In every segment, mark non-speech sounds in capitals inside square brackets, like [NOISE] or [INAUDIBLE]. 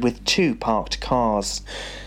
with two parked cars.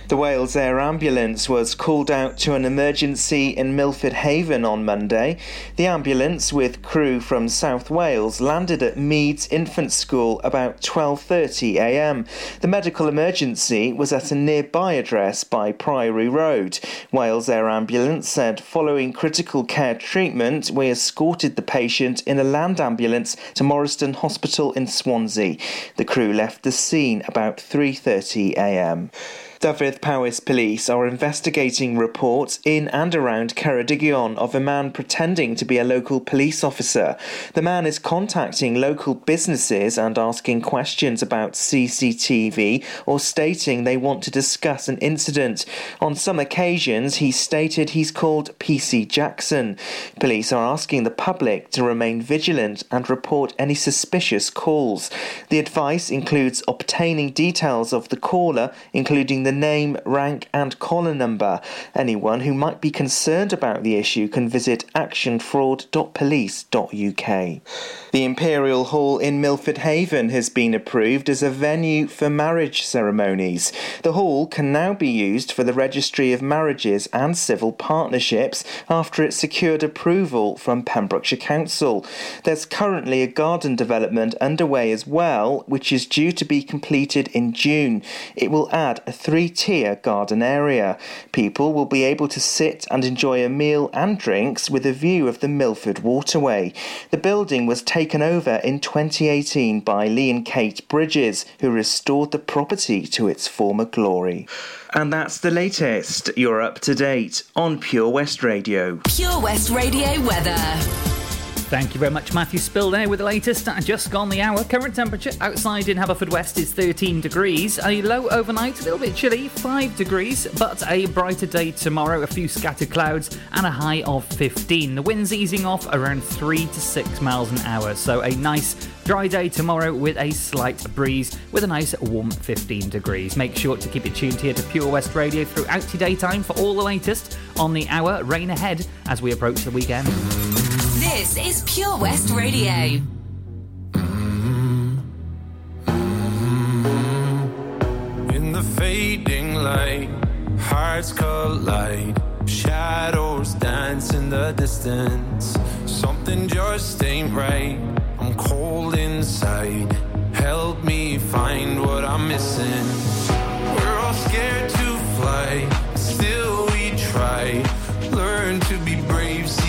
The Wales Air Ambulance was called out to an emergency in Milford Haven on Monday. The ambulance, with crew from South Wales, landed at Meads Infant School about 12:30 a.m. The medical emergency was at a nearby address by Priory Road. Wales Air Ambulance said, following critical care treatment, we escorted the patient in a land ambulance to Morriston Hospital in Swansea. The crew left the scene about 3:30 a.m. Dyfed Powys police are investigating reports in and around Ceredigion of a man pretending to be a local police officer. The man is contacting local businesses and asking questions about CCTV or stating they want to discuss an incident. On some occasions, he stated he's called PC Jackson. Police are asking the public to remain vigilant and report any suspicious calls. The advice includes obtaining details of the caller, including the the name, rank, and collar number. Anyone who might be concerned about the issue can visit actionfraud.police.uk. The Imperial Hall in Milford Haven has been approved as a venue for marriage ceremonies. The hall can now be used for the registry of marriages and civil partnerships after it secured approval from Pembrokeshire Council. There's currently a garden development underway as well, which is due to be completed in June. It will add a three three tier garden area. People will be able to sit and enjoy a meal and drinks with a view of the Milford Waterway. The building was taken over in 2018 by Lee and Kate Bridges, who restored the property to its former glory. And that's the latest. You're up to date on Pure West Radio. Pure West Radio weather. Thank you very much, Matthew Spill there eh, with the latest. Just gone the hour. Current temperature outside in Haverfordwest is 13 degrees. A low overnight, a little bit chilly, 5 degrees, but a brighter day tomorrow. A few scattered clouds and a high of 15. The wind's easing off around 3 to 6 miles an hour. So a nice dry day tomorrow with a slight breeze with a nice warm 15 degrees. Make sure to keep it tuned here to Pure West Radio throughout your daytime for all the latest on the hour. Rain ahead as we approach the weekend. This is Pure West Radio. In the fading light, hearts collide. Shadows dance in the distance. Something just ain't right. I'm cold inside. Help me find what I'm missing. We're all scared to fly, still we try. Learn to be brave, see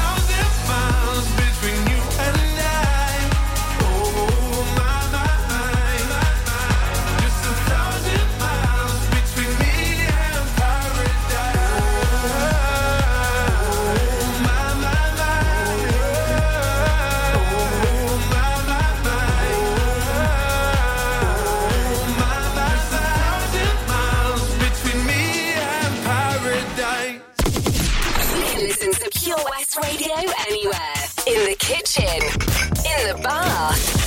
the kitchen, in the bath.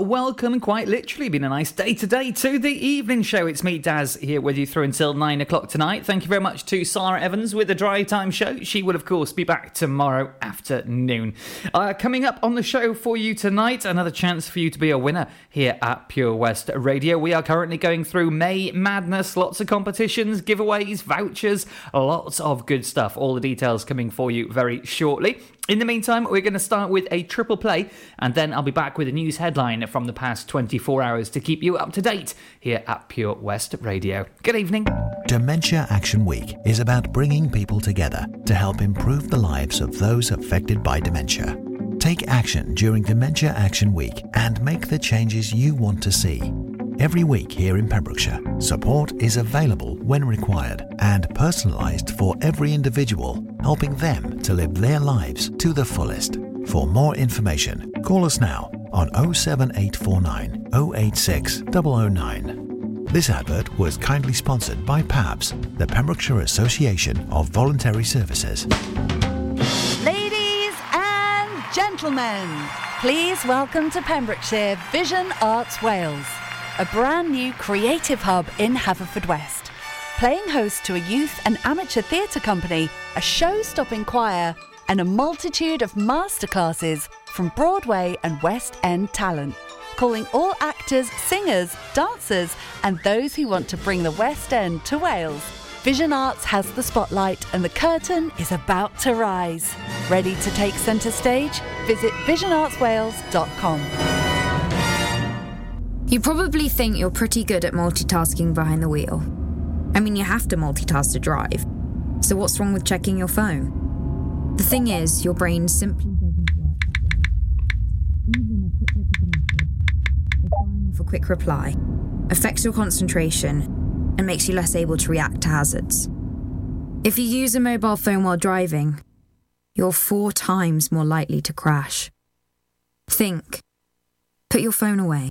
Welcome, quite literally been a nice day today to the evening show. It's me, Daz, here with you through until nine o'clock tonight. Thank you very much to Sarah Evans with the Drive Time Show. She will, of course, be back tomorrow afternoon. Uh, coming up on the show for you tonight, another chance for you to be a winner here at Pure West Radio. We are currently going through May Madness, lots of competitions, giveaways, vouchers, lots of good stuff. All the details coming for you very shortly. In the meantime, we're going to start with a triple play, and then I'll be back with a news headline from the past 24 hours to keep you up to date here at Pure West Radio. Good evening. Dementia Action Week is about bringing people together to help improve the lives of those affected by dementia. Take action during Dementia Action Week and make the changes you want to see. Every week here in Pembrokeshire, support is available when required and personalised for every individual, helping them to live their lives to the fullest. For more information, call us now on 07849 086 009. This advert was kindly sponsored by PAVS, the Pembrokeshire Association of Voluntary Services. Ladies and gentlemen, please welcome to Pembrokeshire Vision Arts Wales a brand new creative hub in Haverfordwest, playing host to a youth and amateur theatre company, a show stopping choir, and a multitude of masterclasses from Broadway and West End talent. Calling all actors, singers, dancers, and those who want to bring the West End to Wales. Vision Arts has the spotlight and the curtain is about to rise. Ready to take centre stage? Visit visionartswales.com. You probably think you're pretty good at multitasking behind the wheel. I mean, you have to multitask to drive. So, what's wrong with checking your phone? The thing is, your brain simply doesn't work Even a quick look at a message, for quick reply, affects your concentration and makes you less able to react to hazards. If you use a mobile phone while driving, you're four times more likely to crash. Think. Put your phone away.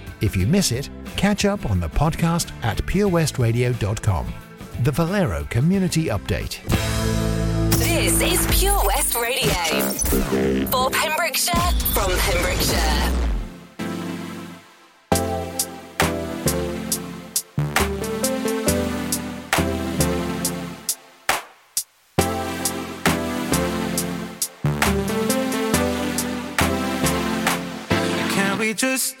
If you miss it, catch up on the podcast at purewestradio.com. The Valero Community Update. This is Pure West Radio. For Pembrokeshire, from Pembrokeshire. Can we just talk?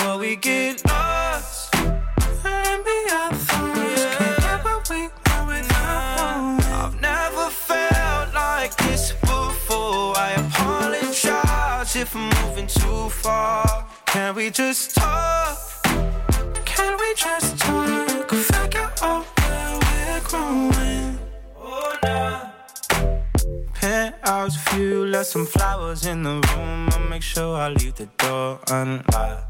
Before we get lost. And be our thoughts. Can't get what we want without. I've never felt like this before. I apologize if I'm moving too far. Can we just talk? Can we just talk? Figure out where we're growing. Oh, nah. Penthouse view, left some flowers in the room. I'll make sure I leave the door unlocked.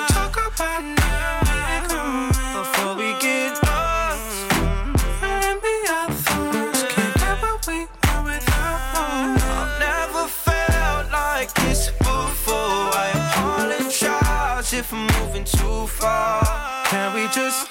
just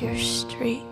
your street.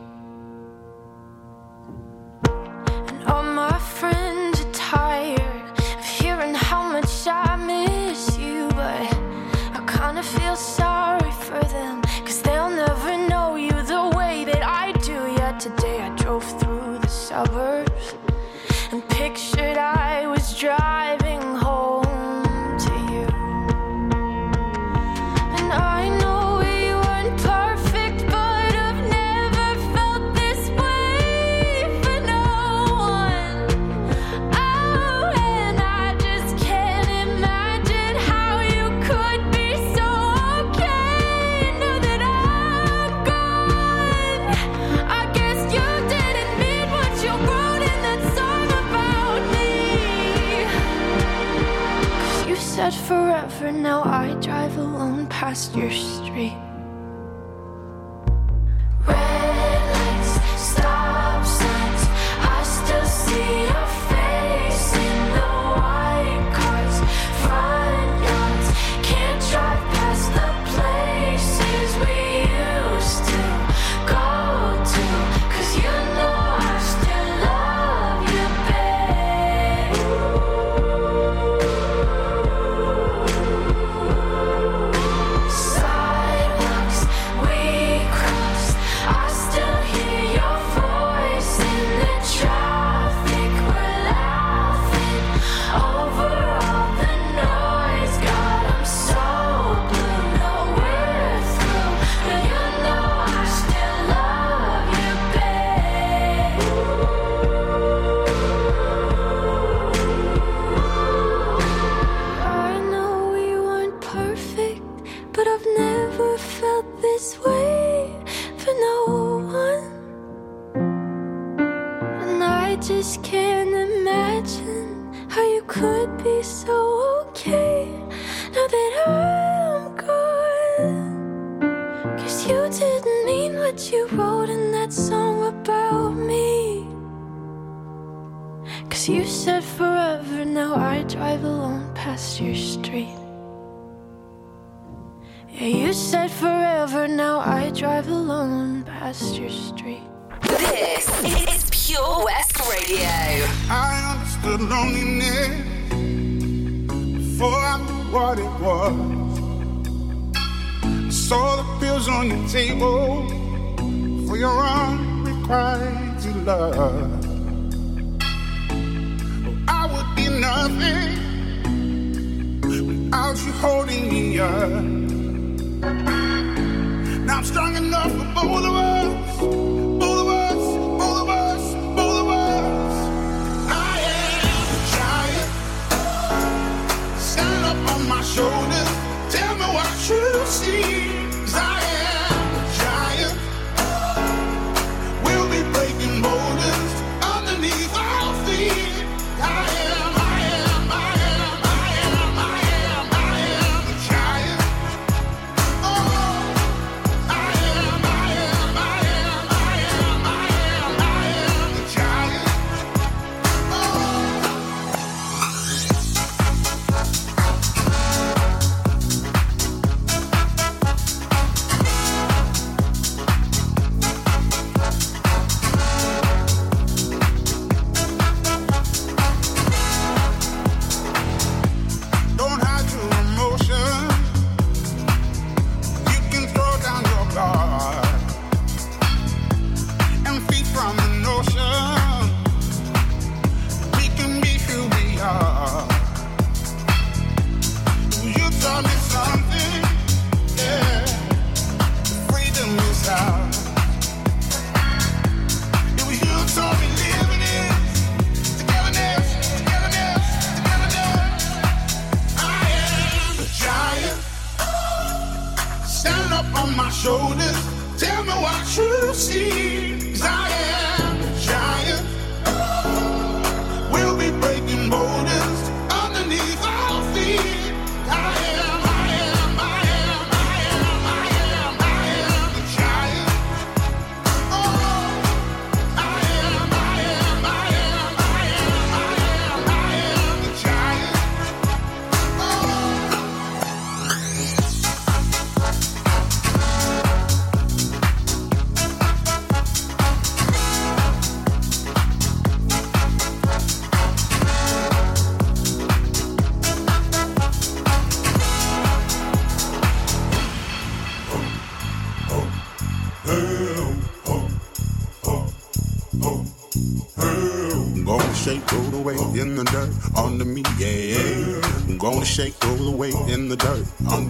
in the dirt. I'm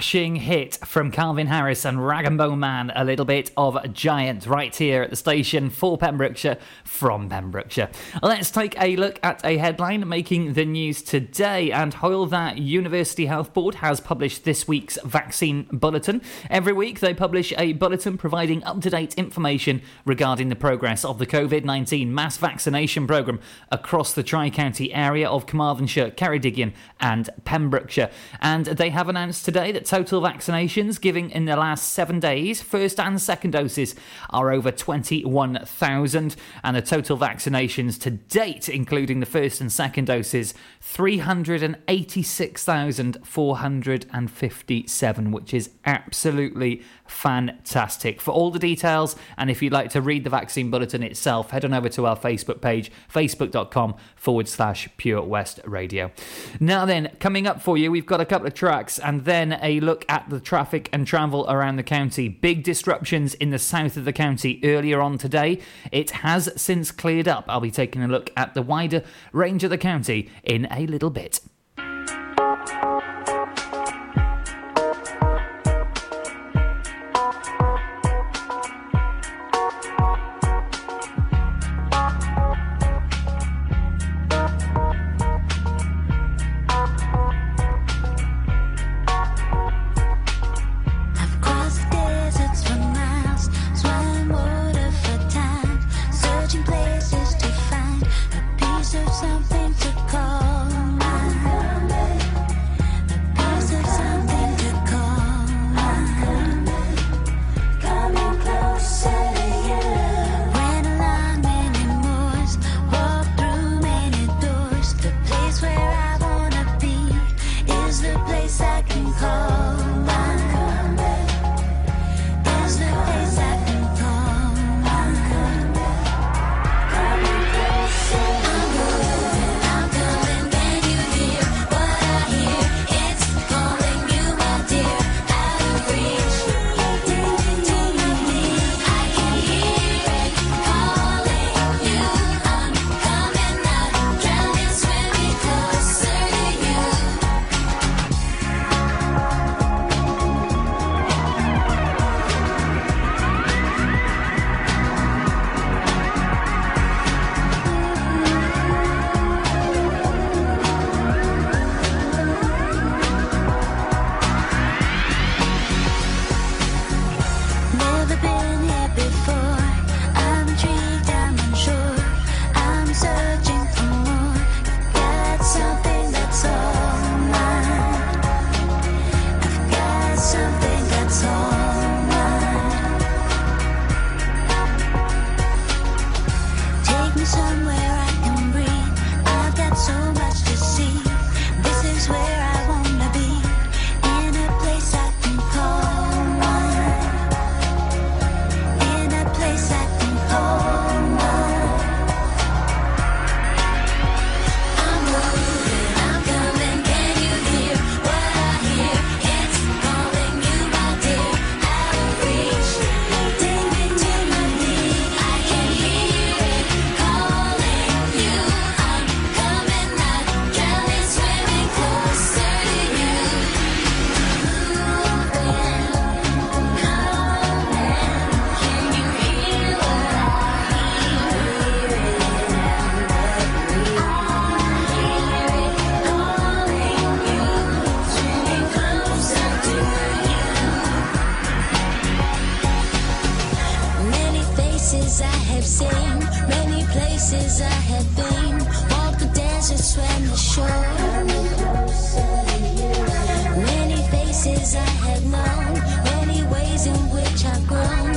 smashing hit from Calvin Harris and Rag and Bone Man, a little bit of a Giant, right here at the station for Pembrokeshire from Pembrokeshire. Let's take a look at a headline making the news today. And Hywel Dda University Health Board has published this week's vaccine bulletin. Every week they publish a bulletin providing up to date information regarding the progress of the COVID 19 mass vaccination programme across the Tri County area of Carmarthenshire, Ceredigion, and Pembrokeshire. And they have announced today that total vaccinations given in the last seven days, first and second doses, are over 21,000. And the total vaccinations to date, including the first and second doses, 386,457, which is absolutely fantastic. For all the details, and if you'd like to read the vaccine bulletin itself, head on over to our Facebook page, facebook.com forward slash Pure West Radio. Now, then, coming up for you, we've got a couple of tracks and then a look at the traffic and travel around the county. Big disruptions in the south of the county earlier on today. It has since cleared up. I'll be taking a look at the wider range of the county in a little bit. places I have seen, many places I have been. Walk the deserts, swam the shore. Many faces I have known, many ways in which I've grown.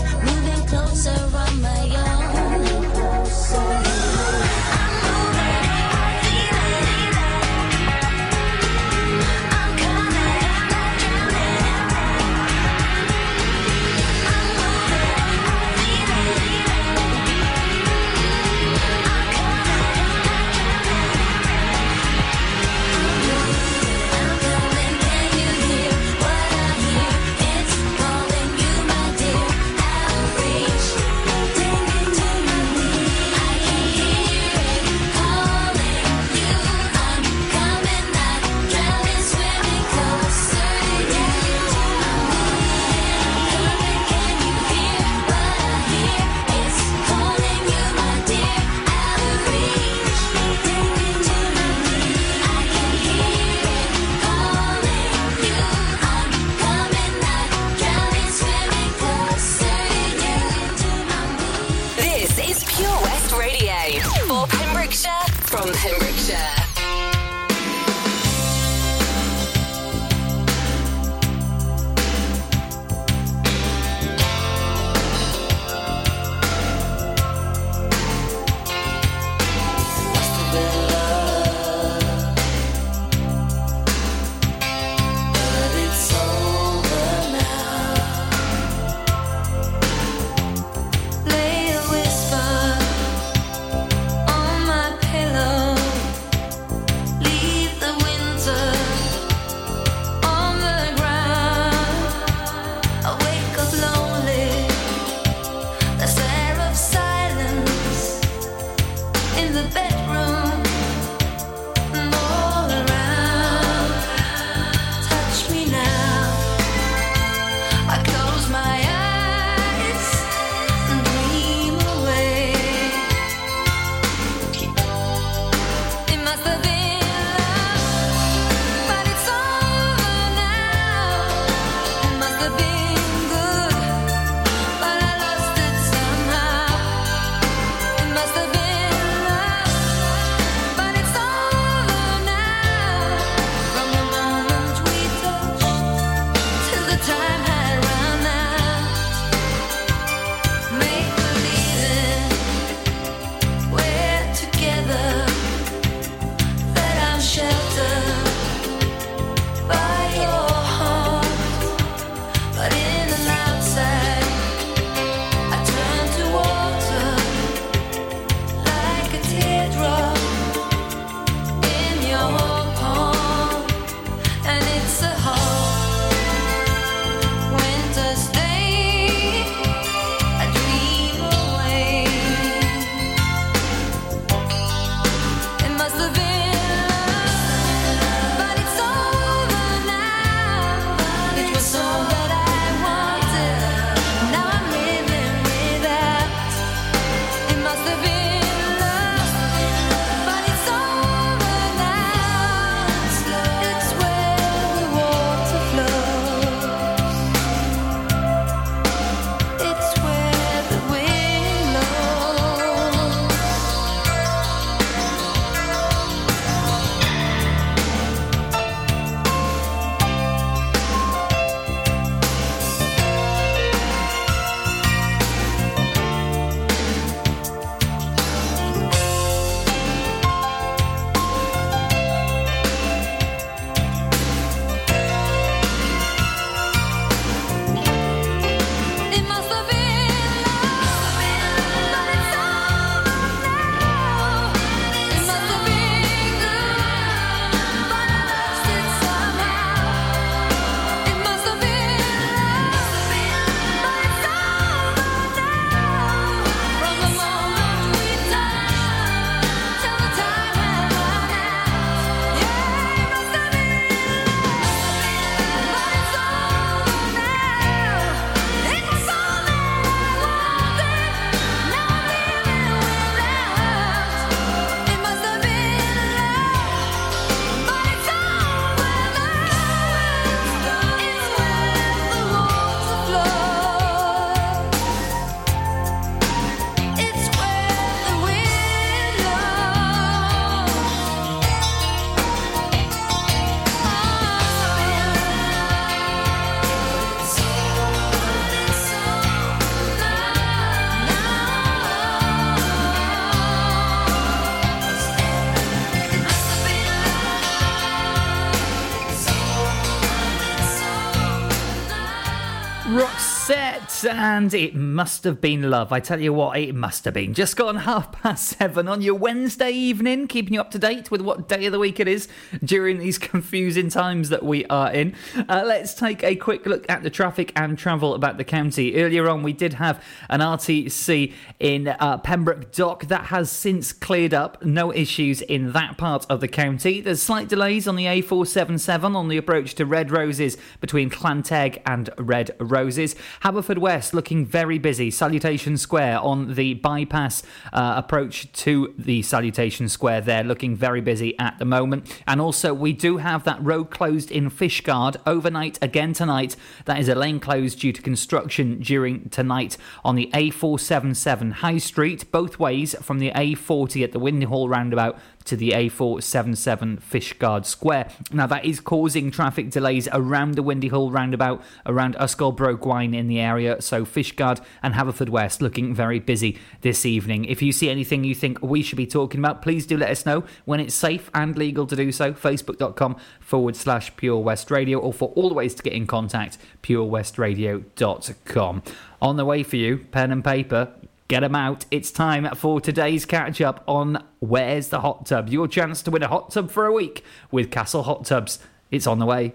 And it must have been love. I tell you what, it must have been. Just gone half [LAUGHS] past seven on your Wednesday evening, keeping you up to date with what day of the week it is during these [LAUGHS] confusing times that we are in. Uh, let's take a quick look at the traffic and travel about the county. Earlier on, we did have an RTC in uh, Pembroke Dock that has since cleared up. No issues in that part of the county. There's slight delays on the A477 on the approach to Red Roses between Llanteg and Red Roses. Haverfordwest West looking very busy. Salutation Square on the bypass uh, approach to the Salutation Square there, looking very busy at the moment. And also, we do have that road closed in Fishguard overnight again tonight. That is a lane closed due to construction during tonight on the A477 High Street, both ways from the A40 at the Windy Hall roundabout to the A477 Fishguard Square. Now, that is causing traffic delays around the Windy Hall roundabout, around Ysgol Bro Gwaun in the area. So, Fishguard and Haverfordwest looking very busy this evening. If you see anything you think we should be talking about, please do let us know when it's safe and legal to do so. Facebook.com forward slash Pure West Radio, or for all the ways to get in contact, purewestradio.com. On the way for you, pen and paper Get them out. It's time for today's catch up on Where's the Hot Tub? Your chance to win a hot tub for a week with Castle Hot Tubs. It's on the way.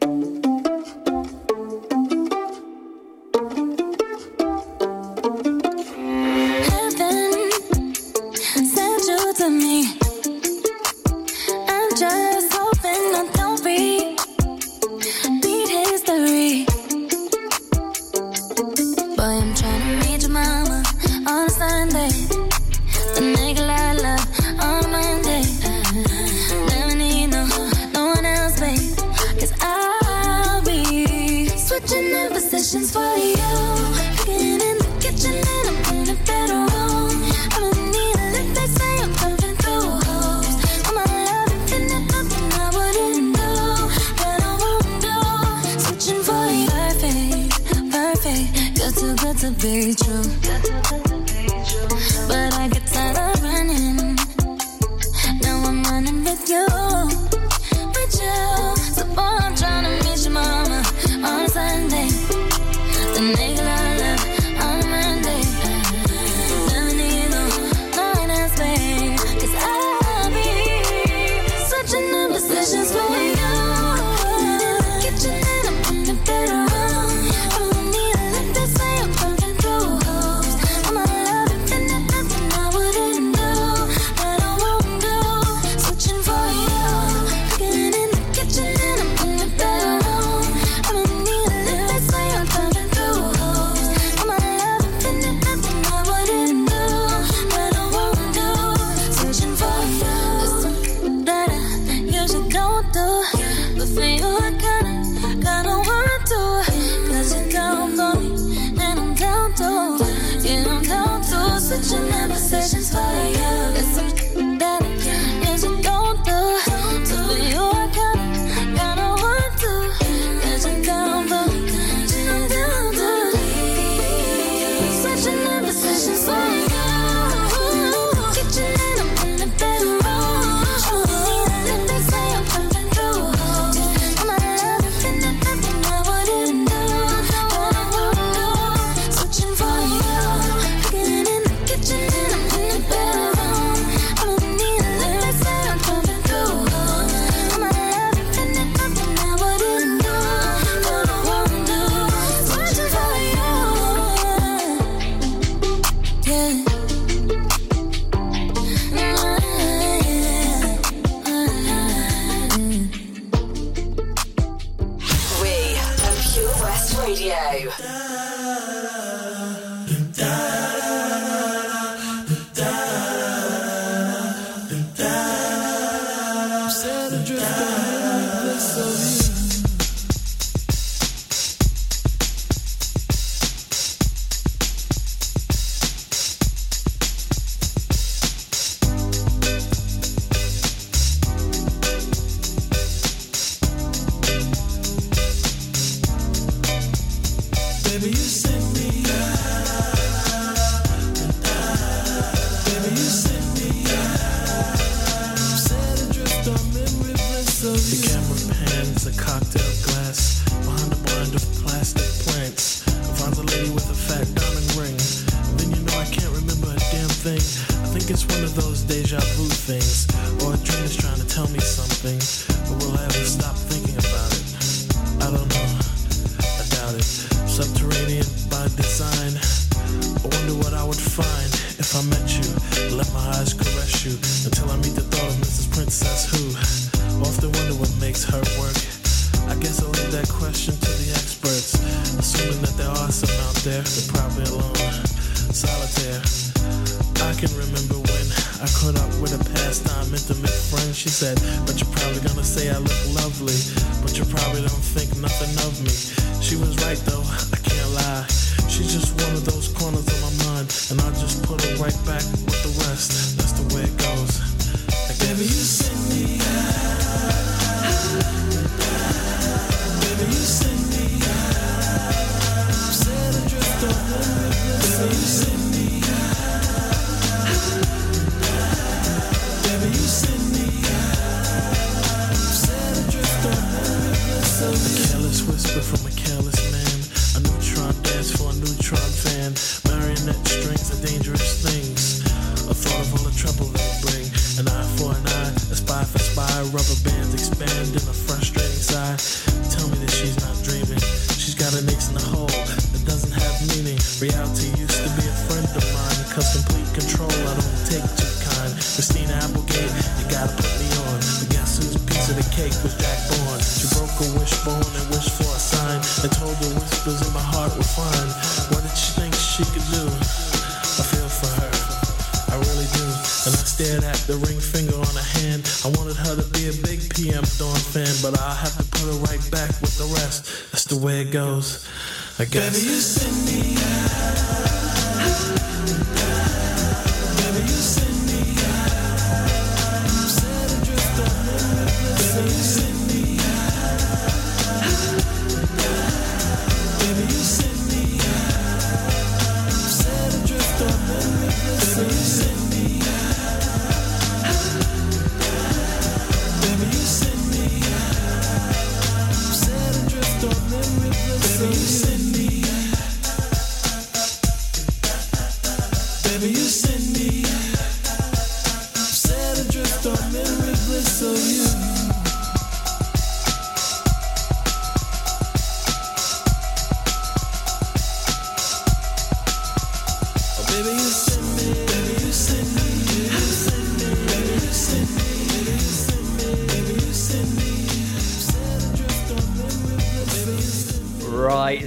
Until back with the rest.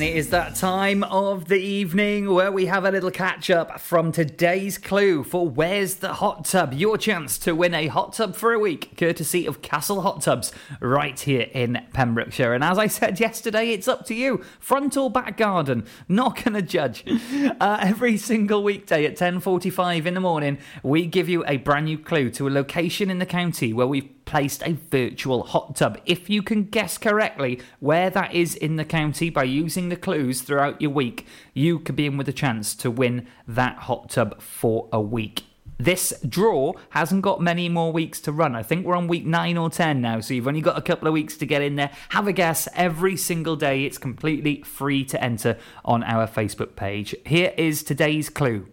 Then it is that time of the evening where we have a little catch up from today's clue for Where's the Hot Tub? Your chance to win a hot tub for a week, courtesy of Castle Hot Tubs, right here in Pembrokeshire. And as I said yesterday, it's up to you, front or back garden. Not gonna judge. [LAUGHS] Uh, every single weekday at 10:45 in the morning, we give you a brand new clue to a location in the county where we've placed a virtual hot tub. If you can guess correctly where that is in the county by using the clues throughout your week, you could be in with a chance to win that hot tub for a week. This draw hasn't got many more weeks to run. I think we're on week 9 or 10 now, so you've only got a couple of weeks to get in there. Have a guess every single day. It's completely free to enter on our Facebook page. Here is today's clue.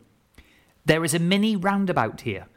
There is a mini roundabout here.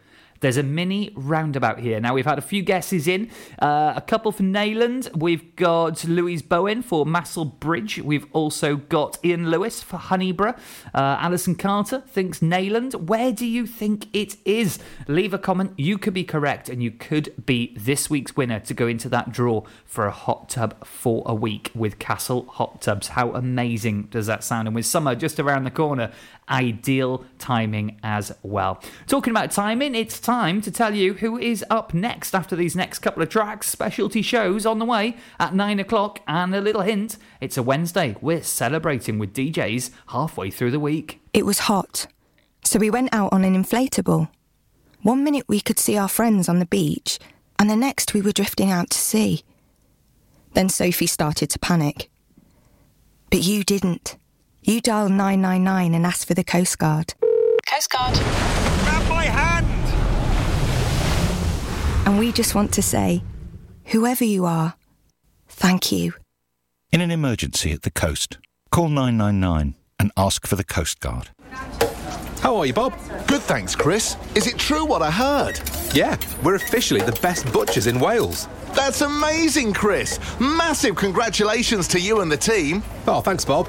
There's a mini roundabout here. Now, we've had a few guesses in. Uh, a couple for Neyland. We've got Louise Bowen for Mastlebridge. We've also got Ian Lewis for Honeyborough. Uh, Alison Carter thinks Neyland. Where do you think it is? Leave a comment. You could be correct, and you could be this week's winner to go into that draw for a hot tub for a week with Castle Hot Tubs. How amazing does that sound? And with summer just around the corner, ideal timing as well. Talking about timing, it's time to tell you who is up next after these next couple of tracks. Specialty shows on the way at nine o'clock, and a little hint it's a Wednesday. We're celebrating with DJs halfway through the week. It was hot, so we went out on an inflatable. One minute we could see our friends on the beach, and the next we were drifting out to sea. Then Sophie started to panic. But you didn't. You dialed 999 and asked for the Coast Guard. Coast Guard. And we just want to say, whoever you are, thank you. In an emergency at the coast, call 999 and ask for the Coast Guard. How are you, Bob? Good, thanks, Chris. Is it true what I heard? Yeah, we're officially the best butchers in Wales. That's amazing, Chris. Massive congratulations to you and the team. Oh, thanks, Bob.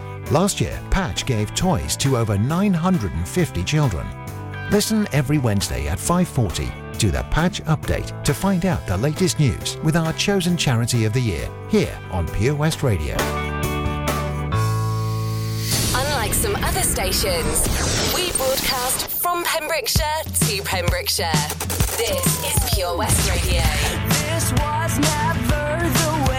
Last year, Patch gave toys to over 950 children. Listen every Wednesday at 5:40 to the Patch Update to find out the latest news with our chosen charity of the year here on Pure West Radio. Unlike some other stations, we broadcast from Pembrokeshire to Pembrokeshire. This is Pure West Radio. This was never the way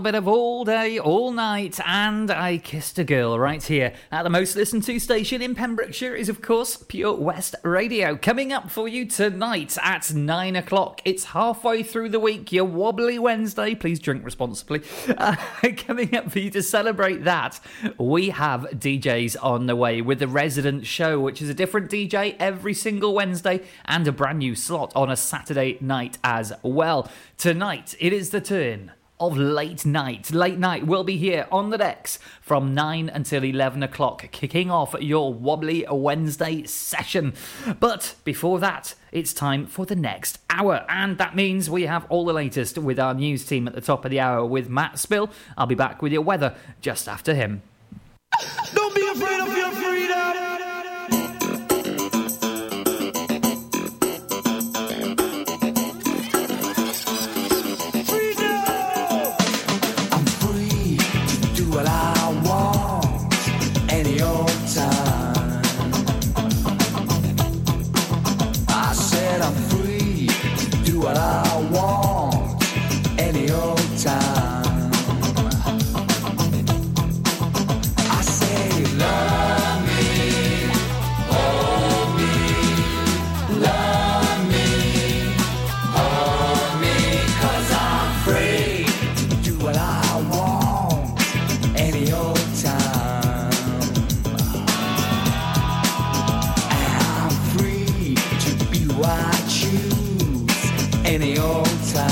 little bit of all day, all night, and I kissed a girl right here at the most listened to station in Pembrokeshire is, of course, Pure West Radio. Coming up for you tonight at nine o'clock. It's halfway through the week, your wobbly Wednesday. Please drink responsibly. Uh, [LAUGHS] coming up for you to celebrate that, we have DJs on the way with the Resident Show, which is a different DJ every single Wednesday and a brand new slot on a Saturday night as well. Tonight, it is the turn of late night. Late night will be here on the decks from 9 until 11 o'clock, kicking off your wobbly Wednesday session. But before that, it's time for the next hour, and that means we have all the latest with our news team at the top of the hour with Matt Spill. I'll be back with your weather just after him. Don't be afraid of your freedom. Any old time.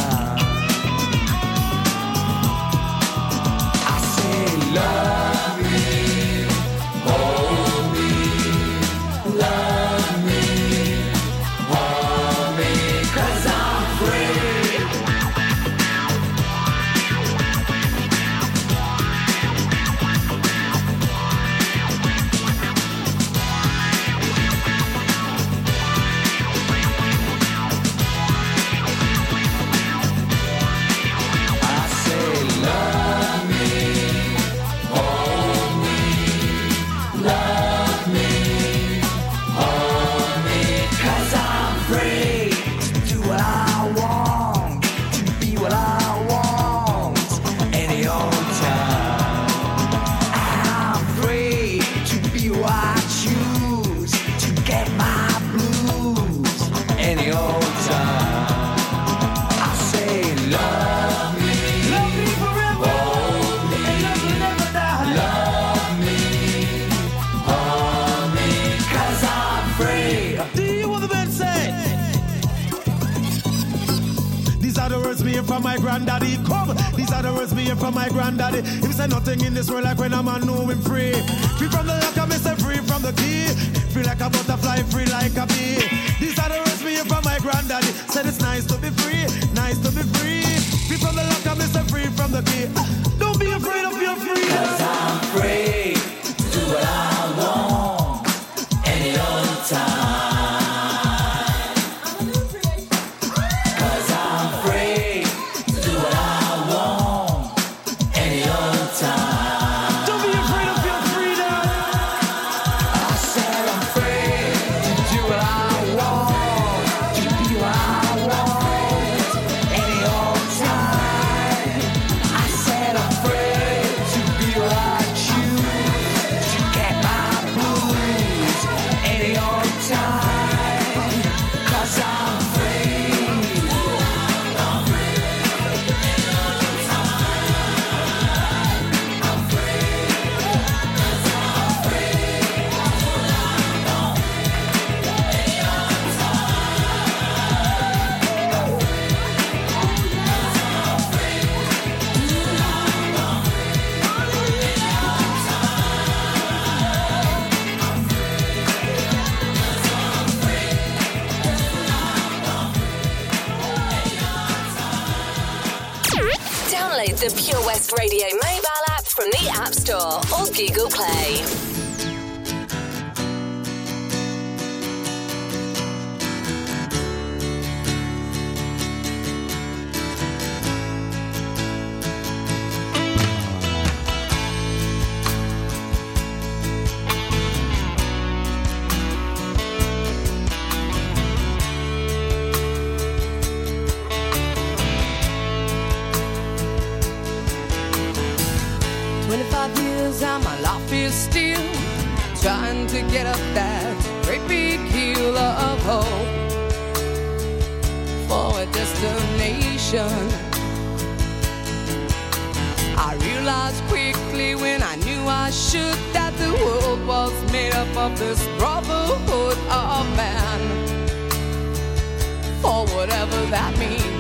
whatever that means.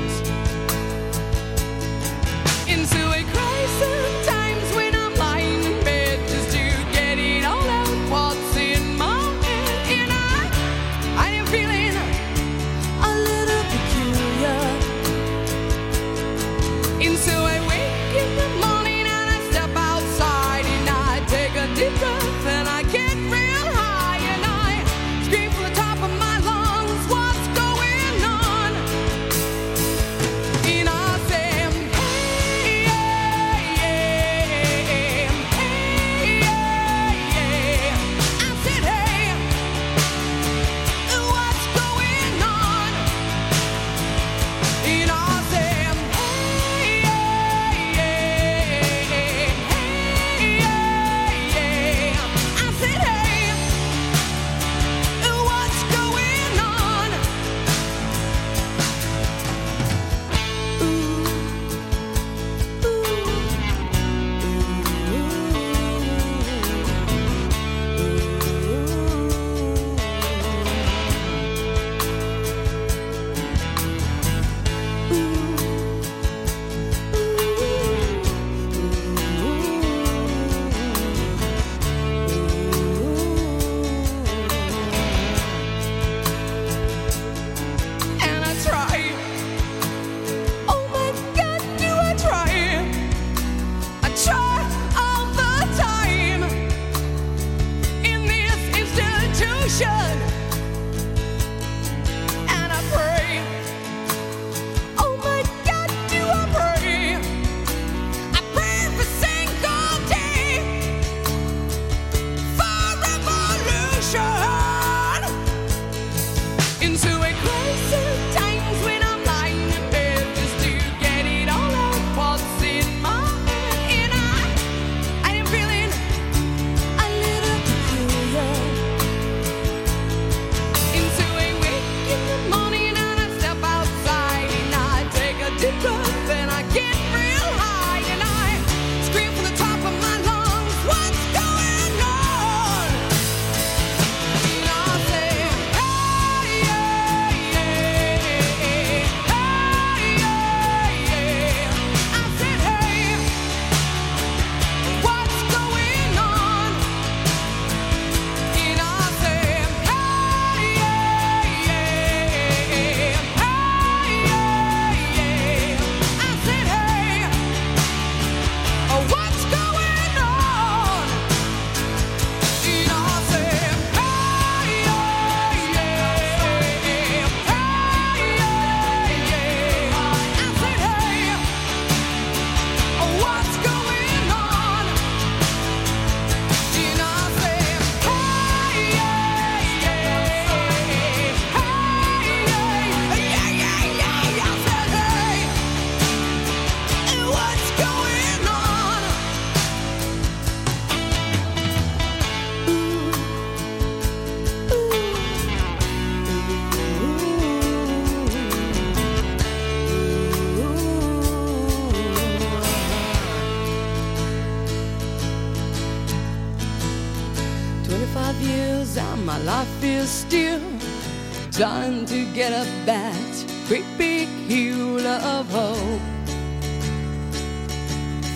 great big hula of hope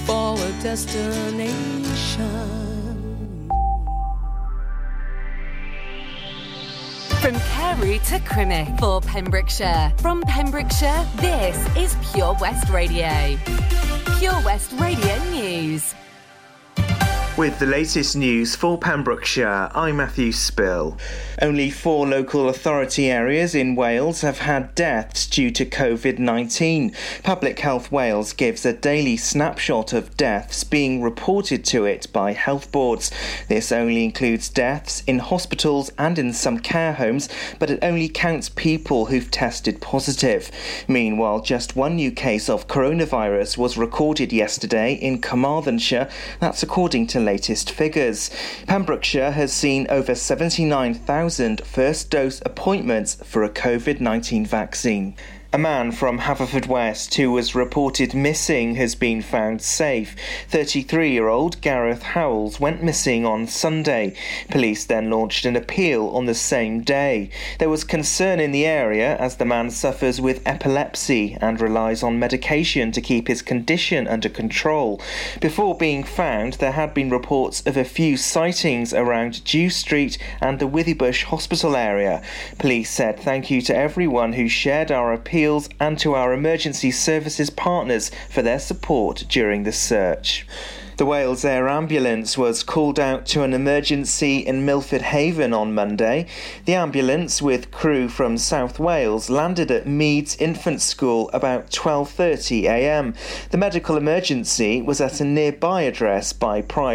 for a destination. From Carew to Crymych for Pembrokeshire. From Pembrokeshire, this is Pure West Radio. Pure West Radio News. With the latest news for Pembrokeshire, I'm Matthew Spill. Only four local authority areas in Wales have had deaths due to COVID 19. Public Health Wales gives a daily snapshot of deaths being reported to it by health boards. This only includes deaths in hospitals and in some care homes, but it only counts people who've tested positive. Meanwhile, just one new case of coronavirus was recorded yesterday in Carmarthenshire. That's according to latest figures. Pembrokeshire has seen over 79,000 first dose appointments for a COVID 19 vaccine. A man from Haverfordwest who was reported missing has been found safe. 33 year old Gareth Howells went missing on Sunday. Police then launched an appeal on the same day. There was concern in the area as the man suffers with epilepsy and relies on medication to keep his condition under control. Before being found, there had been reports of a few sightings around Dew Street and the Withybush Hospital area. Police said thank you to everyone who shared our appeal and to our emergency services partners for their support during the search. The Wales Air Ambulance was called out to an emergency in Milford Haven on Monday. The ambulance with crew from South Wales landed at Meads Infant School about 12:30 a.m. The medical emergency was at a nearby address by Pride